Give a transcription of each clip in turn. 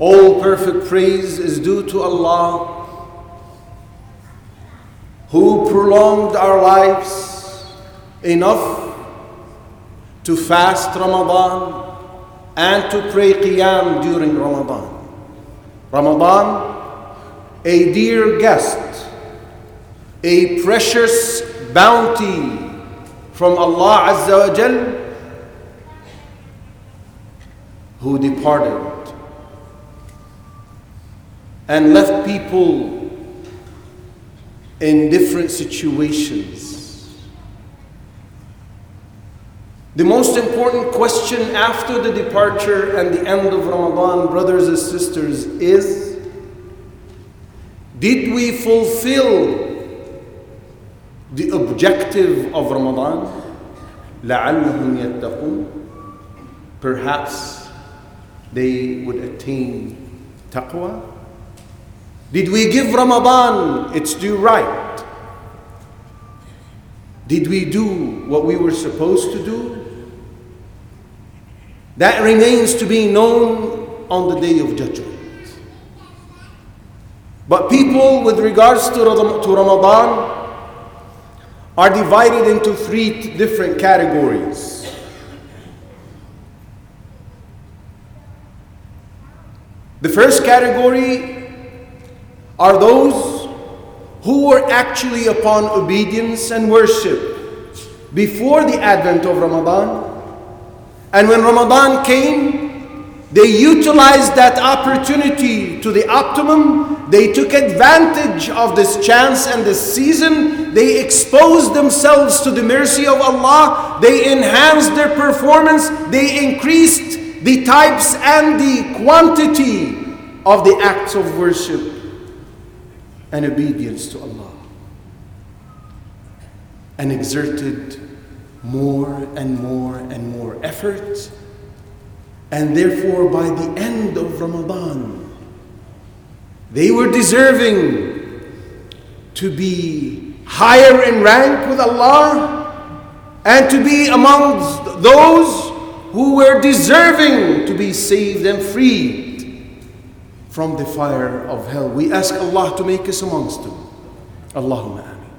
All perfect praise is due to Allah who prolonged our lives enough to fast Ramadan and to pray Qiyam during Ramadan. Ramadan, a dear guest, a precious bounty from Allah Azza wa Jal who departed and left people in different situations. The most important question after the departure and the end of Ramadan, brothers and sisters, is Did we fulfill the objective of Ramadan? لعلهم يتقون Perhaps they would attain taqwa. did we give Ramadan its due right? Did we do what we were supposed to do? That remains to be known on the day of judgment. But people, with regards to Ramadan, are divided into three different categories. The first category are those who were actually upon obedience and worship before the advent of Ramadan. And when Ramadan came, they utilized that opportunity to the optimum. They took advantage of this chance and this season. They exposed themselves to the mercy of Allah. They enhanced their performance. They increased the types and the quantity of the acts of worship and obedience to Allah and exerted more and more and more effort. And therefore, by the end of Ramadan, they were deserving to be higher in rank with Allah and to be amongst those who were deserving to be saved and freed from the fire of hell. We ask Allah to make us amongst them. Allahumma ameen.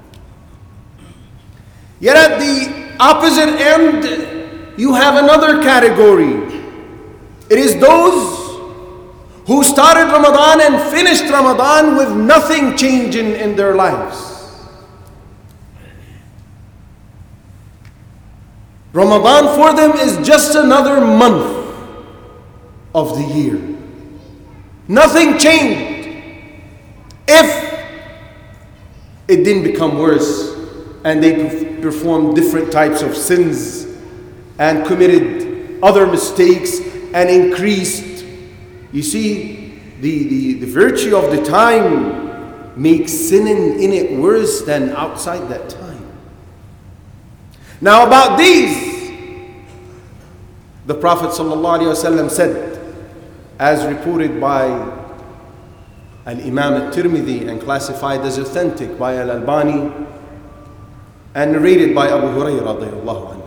Yet at the opposite end, you have another category. It is those who started Ramadan and finished Ramadan with nothing changing in their lives. Ramadan for them is just another month of the year. Nothing changed. If it didn't become worse and they performed different types of sins and committed other mistakes and increased. You see, the, the, the virtue of the time makes sinning in it worse than outside that time. Now, about these, the Prophet ﷺ said, as reported by Al Imam al Tirmidhi and classified as authentic by Al Albani and narrated by Abu Hurairah.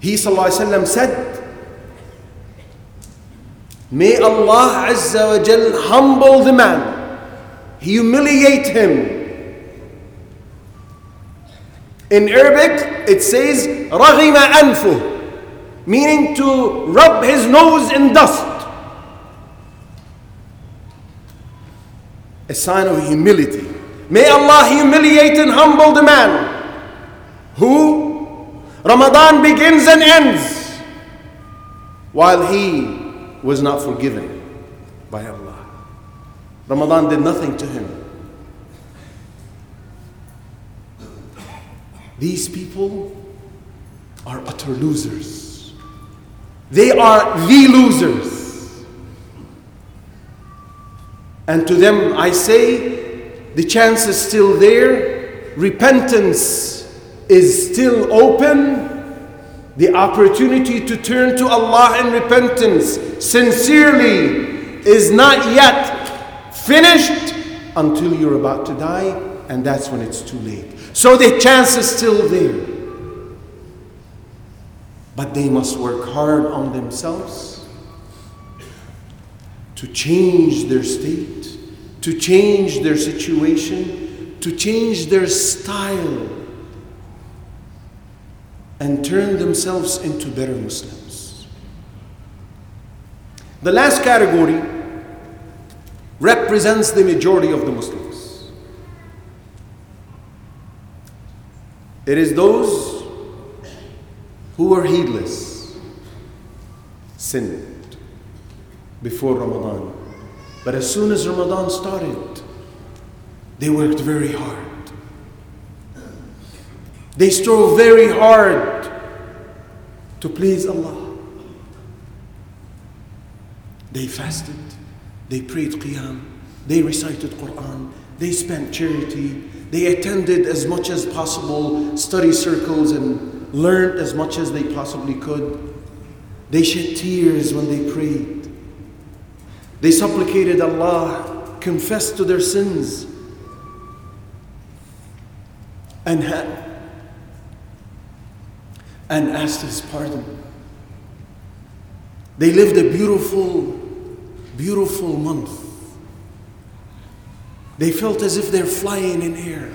He ﷺ said, May Allah Azza wa Jal humble the man, humiliate him in Arabic, it says رَغِمَ أَنفُهُ meaning to rub his nose in dust. A sign of humility. May Allah humiliate and humble the man who Ramadan begins and ends while he was not forgiven by Allah. Ramadan did nothing to him. These people are utter losers. They are the losers. And to them I say, the chance is still there, repentance is still open, the opportunity to turn to Allah in repentance sincerely is not yet finished until you're about to die, and that's when it's too late. So the chance is still there. But they must work hard on themselves to change their state, to change their situation, to change their style, and turn themselves into better Muslims. The last category represents the majority of the Muslims. It is those who were heedless, sinned before Ramadan. But as soon as Ramadan started, they worked very hard. They strove very hard to please Allah. They fasted, they prayed Qiyam, they recited Quran, they spent charity, they attended as much as possible study circles and learned as much as they possibly could. They shed tears when they prayed. They supplicated Allah, confessed to their sins, and had and asked his pardon. They lived a beautiful, beautiful month. They felt as if they're flying in air.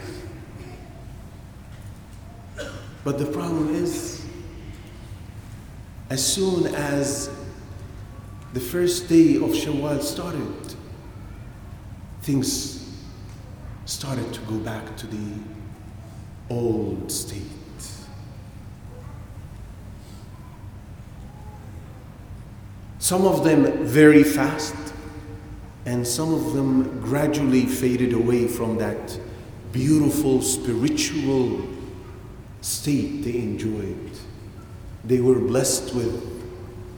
But the problem is, as soon as the first day of Shawwal started, things started to go back to the old state. Some of them very fast, and some of them gradually faded away from that beautiful spiritual state they enjoyed. They were blessed with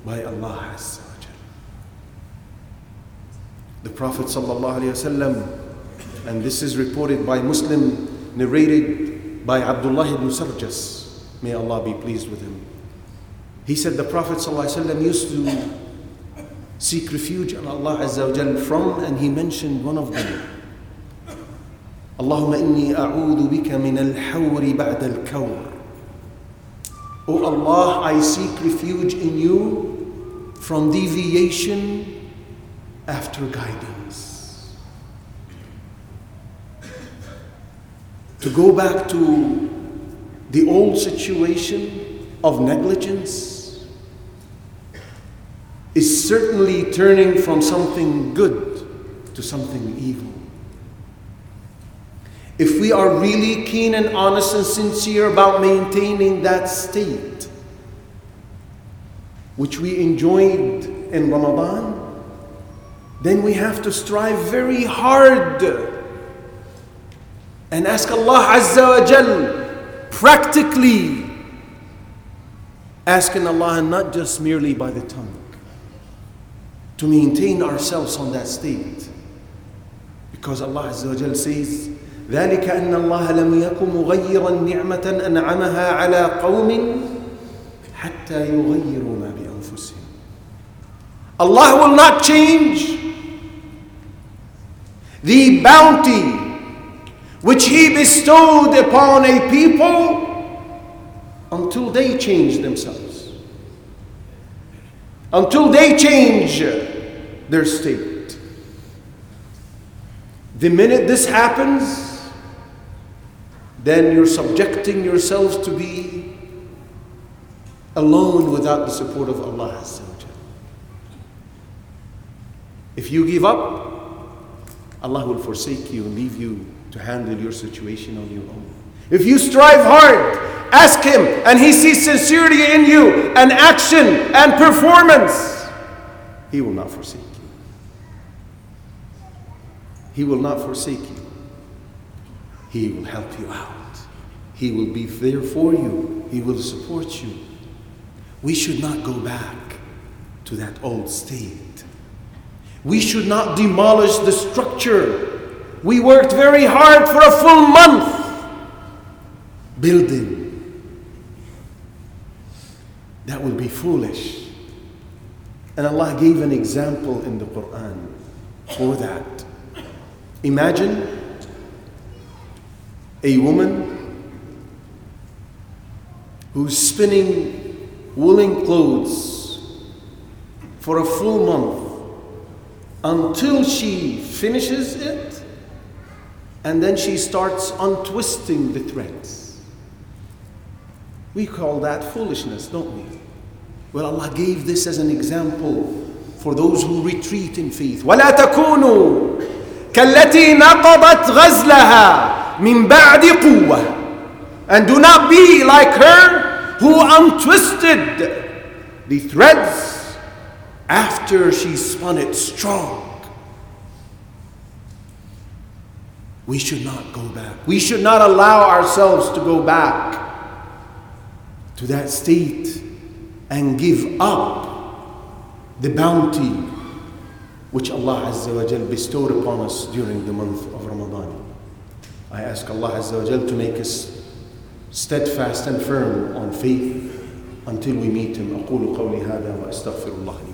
by Allah Azza wa. The Prophet ﷺ, and this is reported by Muslim, narrated by Abdullah ibn Sarjas, may Allah be pleased with him. He said the Prophet ﷺ used to seek refuge in Allah Azza wa from, and he mentioned one of them. اللهم إني أعوذ بك من الحور بعد الكور. O Allah, I seek refuge in you from deviation after guidance. To go back to the old situation of negligence is certainly turning from something good to something evil. If we are really keen and honest and sincere about maintaining that state, which we enjoyed in Ramadan, then we have to strive very hard and ask Allah Azza wa Jal practically asking Allah and not just merely by the tongue to maintain ourselves on that state. Because Allah Azza wa Jal says, ذلك أن الله لم يكن مغيرا نعمة أنعمها على قوم حتى يغيروا ما بأنفسهم. Allah will not change the bounty which He bestowed upon a people until they change themselves. Until they change their state. The minute this happens, then you're subjecting yourselves to be alone without the support of Allah. If you give up, Allah will forsake you and leave you to handle your situation on your own. If you strive hard, ask Him, and He sees sincerity in you, and action and performance, He will not forsake you. He will not forsake you. He will help you out. He will be there for you. He will support you. We should not go back to that old state. We should not demolish the structure. We worked very hard for a full month building. That would be foolish. And Allah gave an example in the Quran for that. Imagine a woman who's spinning woolen clothes for a full month until she finishes it and then she starts untwisting the threads. We call that foolishness, don't we? Well, Allah gave this as an example for those who retreat in faith. ولا تكونوا كالتي نقضت غزلها min ba'di And do not be like her who untwisted the threads after she spun it strong. We should not go back. We should not allow ourselves to go back to that state and give up the bounty which Allah Azza wa bestowed upon us during the month of Ramadan. I ask Allah Azza wa Jal to make us steadfast and firm on faith until we meet Him. أقول قولي هذا وأستغفر الله لي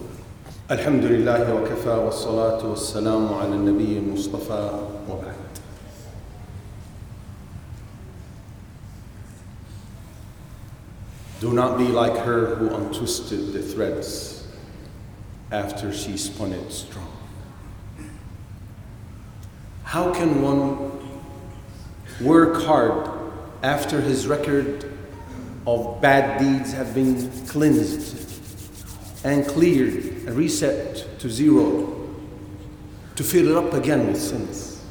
الحمد لله وكفى والصلاة والسلام على النبي المصطفى وبعد Do not be like her who untwisted the threads after she spun it strong. How can one work hard after his record of bad deeds have been cleansed and cleared and reset to zero to fill it up again with sins?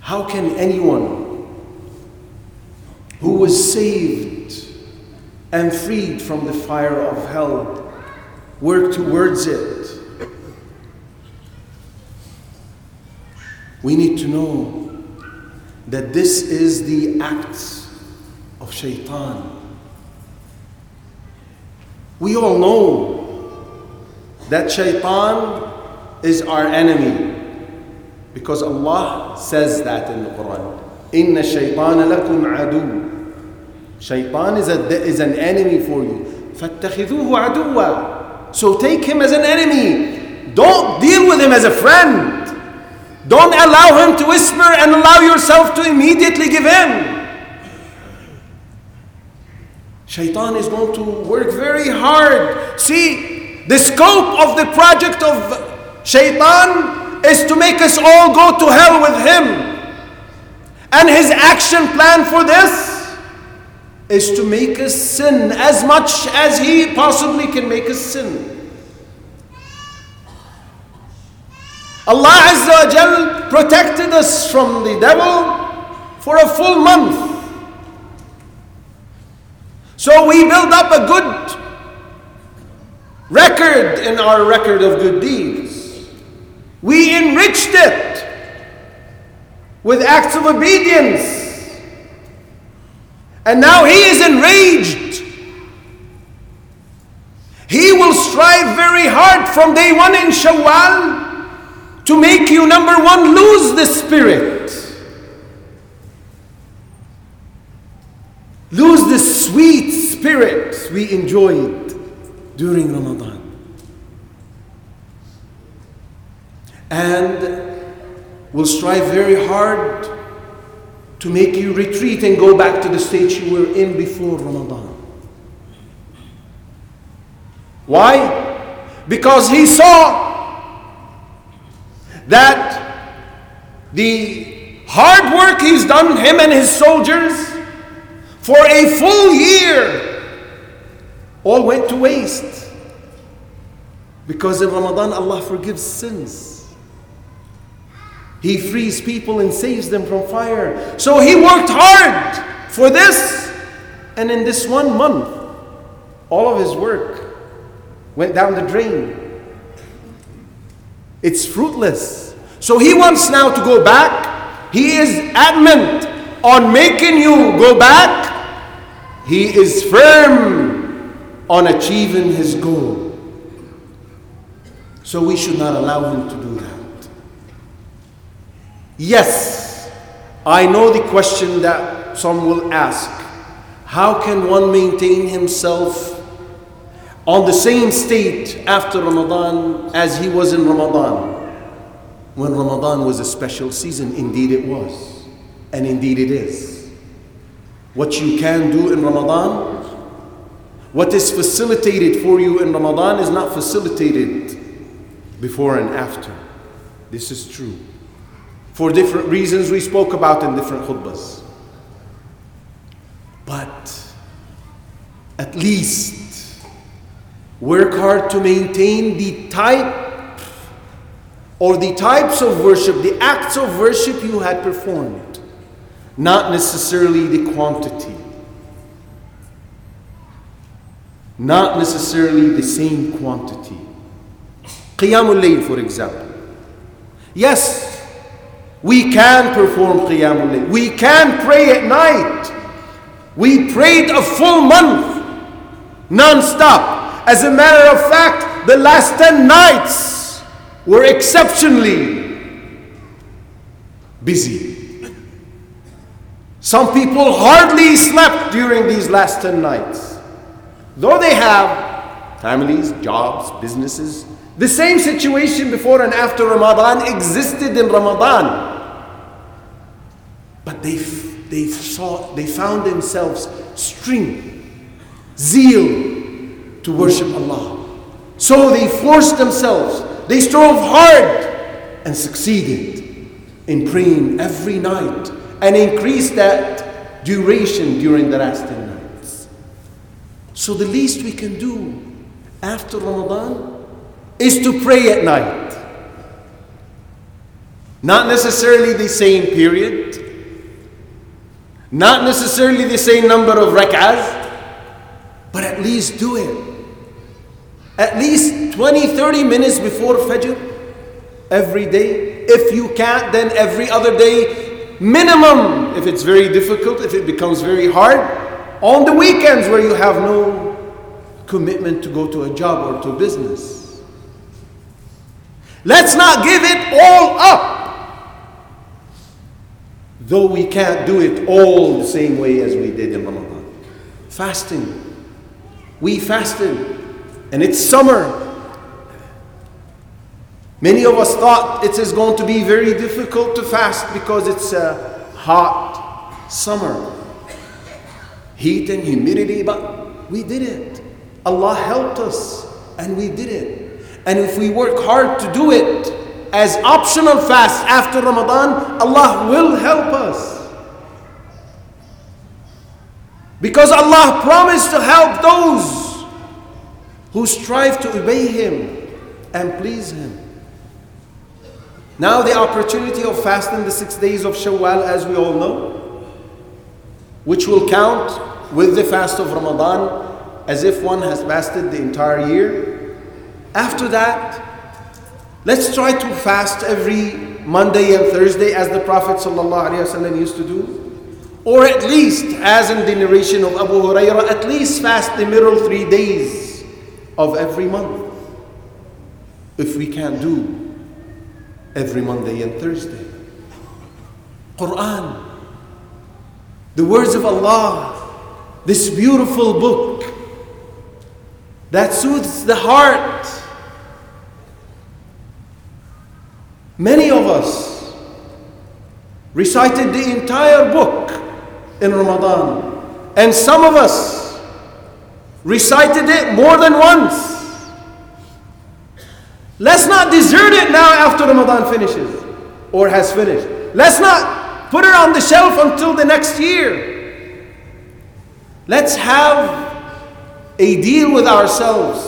How can anyone who was saved and freed from the fire of hell work towards it? We need to know that this is the act of shaitan. We all know that shaitan is our enemy because Allah says that in the Quran. Inna shaytana lakum adu. Shaitan is, a, is an enemy for you. فَاتَّخِذُوهُ عَدُوًّا So take him as an enemy. Don't deal with him as a friend. Don't allow him to whisper and allow yourself to immediately give in. Shaitan is going to work very hard. See, the scope of the project of Shaitan is to make us all go to hell with him. And his action plan for this is to make us sin as much as he possibly can make us sin. Allah Azza wa Jal protected us from the devil for a full month. So we build up a good record in our record of good deeds. We enriched it with acts of obedience. And now he is enraged. He will strive very hard from day one in Shawwal to make you, number one, lose the spirit. Lose the sweet spirit we enjoyed during Ramadan. And will strive very hard to make you retreat and go back to the state you were in before Ramadan. Why? Because he saw that the hard work he's done, him and his soldiers, for a full year, all went to waste. Because in Ramadan, Allah forgives sins. He frees people and saves them from fire. So he worked hard for this. And in this one month, all of his work went down the drain. It's fruitless. So he wants now to go back. He is adamant on making you go back. He is firm on achieving his goal. So we should not allow him to do that. Yes, I know the question that some will ask how can one maintain himself on the same state after Ramadan as he was in Ramadan? When Ramadan was a special season, indeed it was, and indeed it is. What you can do in Ramadan, what is facilitated for you in Ramadan is not facilitated before and after. This is true. For different reasons we spoke about in different khutbahs. But at least work hard to maintain the type or the types of worship, the acts of worship you had performed, not necessarily the quantity. Not necessarily the same quantity. Qiyamul Layl, for example. Yes, we can perform Qiyamul Layl. We can pray at night. We prayed a full month, non-stop. As a matter of fact, the last 10 nights were exceptionally busy. Some people hardly slept during these last 10 nights. Though they have families, jobs, businesses, the same situation before and after Ramadan existed in Ramadan. But they, they, saw, they found themselves strength, zeal to worship Allah. So they forced themselves, they strove hard and succeeded in praying every night and increased that duration during the last 10 nights. So the least we can do after Ramadan is to pray at night. Not necessarily the same period, not necessarily the same number of rak'ahs, but at least do it. At least 20, 30 minutes before Fajr every day. If you can't, then every other day. Minimum, if it's very difficult, if it becomes very hard. On the weekends where you have no commitment to go to a job or to business. Let's not give it all up. Though we can't do it all the same way as we did in Ramadan. Fasting. We fasted, and it's summer. Many of us thought it is going to be very difficult to fast because it's a hot summer. Heat and humidity, but we did it. Allah helped us, and we did it. And if we work hard to do it as optional fast after Ramadan, Allah will help us. Because Allah promised to help those who strive to obey Him and please Him. Now, the opportunity of fasting the six days of Shawwal, as we all know, which will count with the fast of Ramadan as if one has fasted the entire year. After that, let's try to fast every Monday and Thursday as the Prophet ﷺ used to do. Or at least, as in the narration of Abu Hurairah, at least fast the middle three days of every month. If we can do every Monday and Thursday. Quran, the words of Allah, this beautiful book that soothes the heart Many of us recited the entire book in Ramadan, and some of us recited it more than once. Let's not desert it now after Ramadan finishes or has finished. Let's not put it on the shelf until the next year. Let's have a deal with ourselves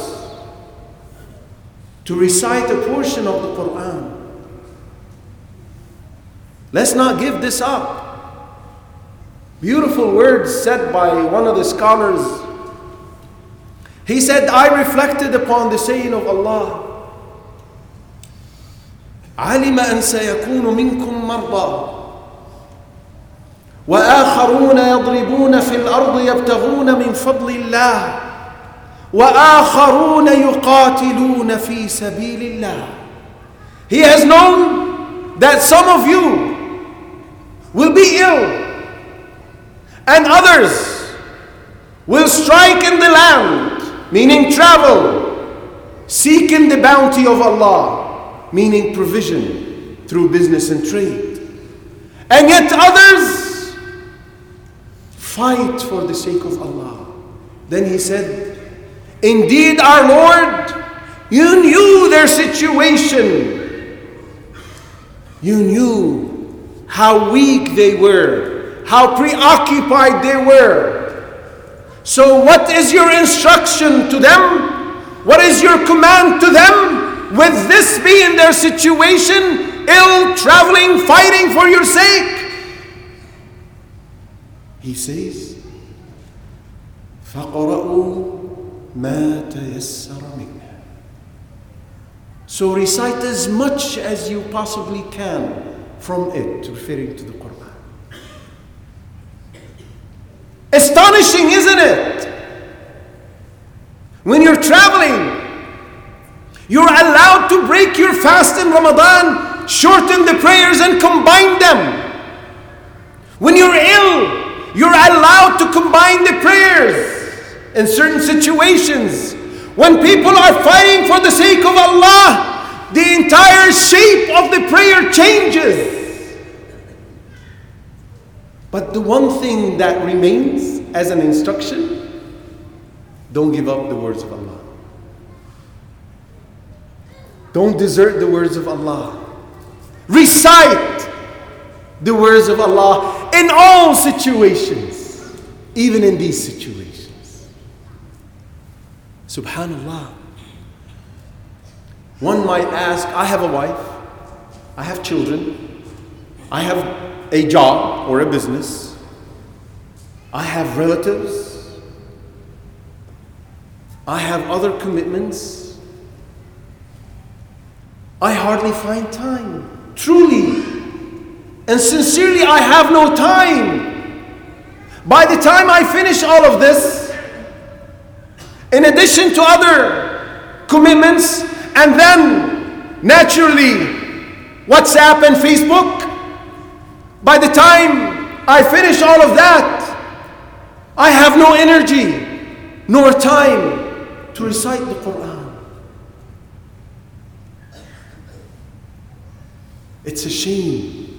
to recite a portion of the Quran. Let's not give this up. Beautiful words said by one of the scholars. He said, I reflected upon the saying of Allah. علم أن سيكون منكم مرضى وآخرون يضربون في الأرض يبتغون من فضل الله وآخرون يقاتلون في سبيل الله He has known that some of you will be ill, and others will strike in the land, meaning travel, seeking the bounty of Allah, meaning provision through business and trade. And yet others fight for the sake of Allah. Then he said, Indeed, our Lord You knew their situation. You knew how weak they were, how preoccupied they were. So, what is your instruction to them? What is your command to them? With this being their situation, ill, traveling, fighting for your sake? He says, فَقَرَأُوا مَا تَيَسَّرَ مِنْهُ So recite as much as you possibly can from it, referring to the Quran. When you're traveling, you're allowed to break your fast in Ramadan, shorten the prayers, and combine them. When you're ill, you're allowed to combine the prayers in certain situations. When people are fighting for the sake of Allah, the entire shape of the prayer changes. But the one thing that remains as an instruction don't give up the words of Allah. Don't desert the words of Allah. Recite the words of Allah in all situations, even in these situations. Subhanallah. One might ask, I have a wife, I have children, I have a job or a business, I have relatives, I have other commitments. I hardly find time. Truly and sincerely, I have no time. By the time I finish all of this, in addition to other commitments, and then naturally WhatsApp and Facebook, by the time I finish all of that, I have no energy nor time to recite the Quran. It's a shame.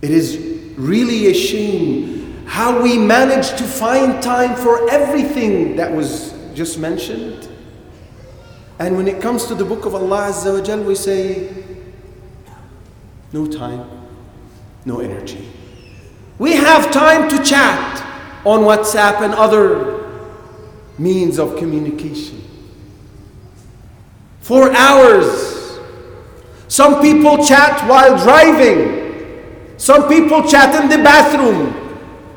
It is really a shame how we manage to find time for everything that was just mentioned. And when it comes to the book of Allah Azza wa Jal, we say, no time, no energy. We have time to chat on WhatsApp and other means of communication. For hours. Some people chat while driving. Some people chat in the bathroom.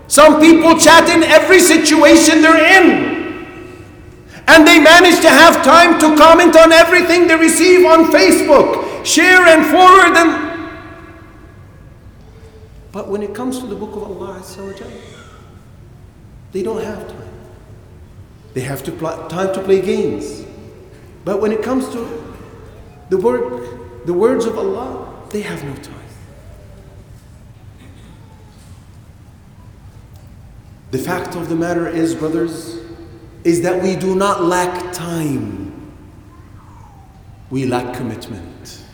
Some people chat in every situation they're in. And they manage to have time to comment on everything they receive on Facebook, share and forward and but when it comes to the book of Allah, they don't have time. They have to pl- time to play games. But when it comes to the word, the words of Allah, they have no time. The fact of the matter is, brothers, is that we do not lack time. We lack commitment.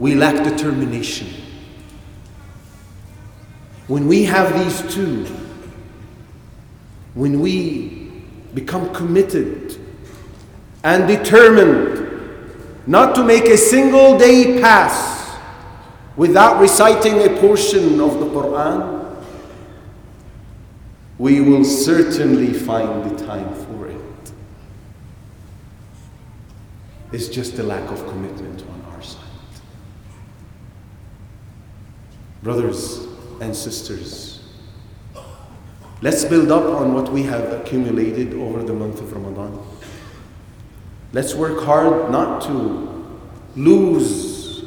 We lack determination. When we have these two, when we become committed and determined not to make a single day pass without reciting a portion of the Quran, we will certainly find the time for it. It's just a lack of commitment on our side. Brothers and sisters, Let's build up on what we have accumulated over the month of Ramadan. Let's work hard not to lose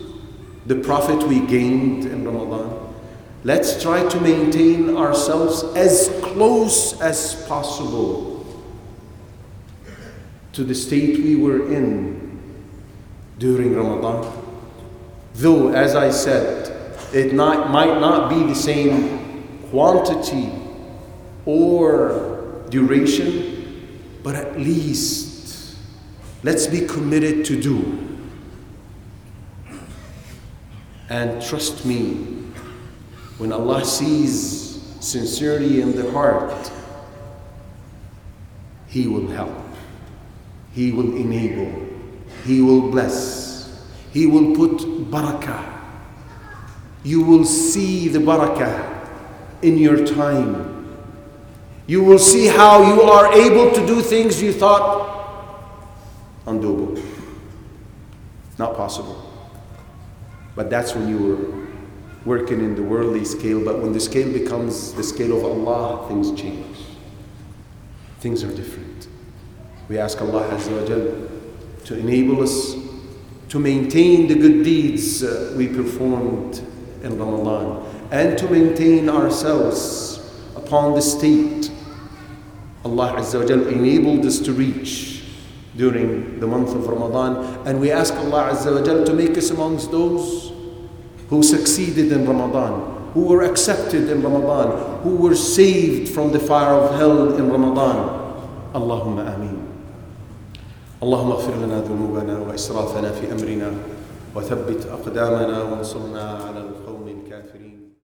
the profit we gained in Ramadan. Let's try to maintain ourselves as close as possible to the state we were in during Ramadan. Though, as I said, it not, might not be the same quantity or duration, but at least let's be committed to do. And trust me, when Allah sees sincerity in the heart, He will help. He will enable, He will bless, He will put barakah. You will see the barakah in your time. You will see how you are able to do things you thought undoable, not possible. But that's when you were working in the worldly scale. But when the scale becomes the scale of Allah, things change. Things are different. We ask Allah Azza wa to enable us to maintain the good deeds uh, we performed in Ramadan and to maintain ourselves upon the state Allah Azza wa Jal enabled us to reach during the month of Ramadan and we ask Allah Azza wa Jal to make us amongst those who succeeded in Ramadan who were accepted in Ramadan who were saved from the fire of hell in Ramadan Allahumma ameen اللهم اغفر لنا ذنوبنا واسرافنا في امرنا وثبت اقدامنا وانصرنا على القوم الكافرين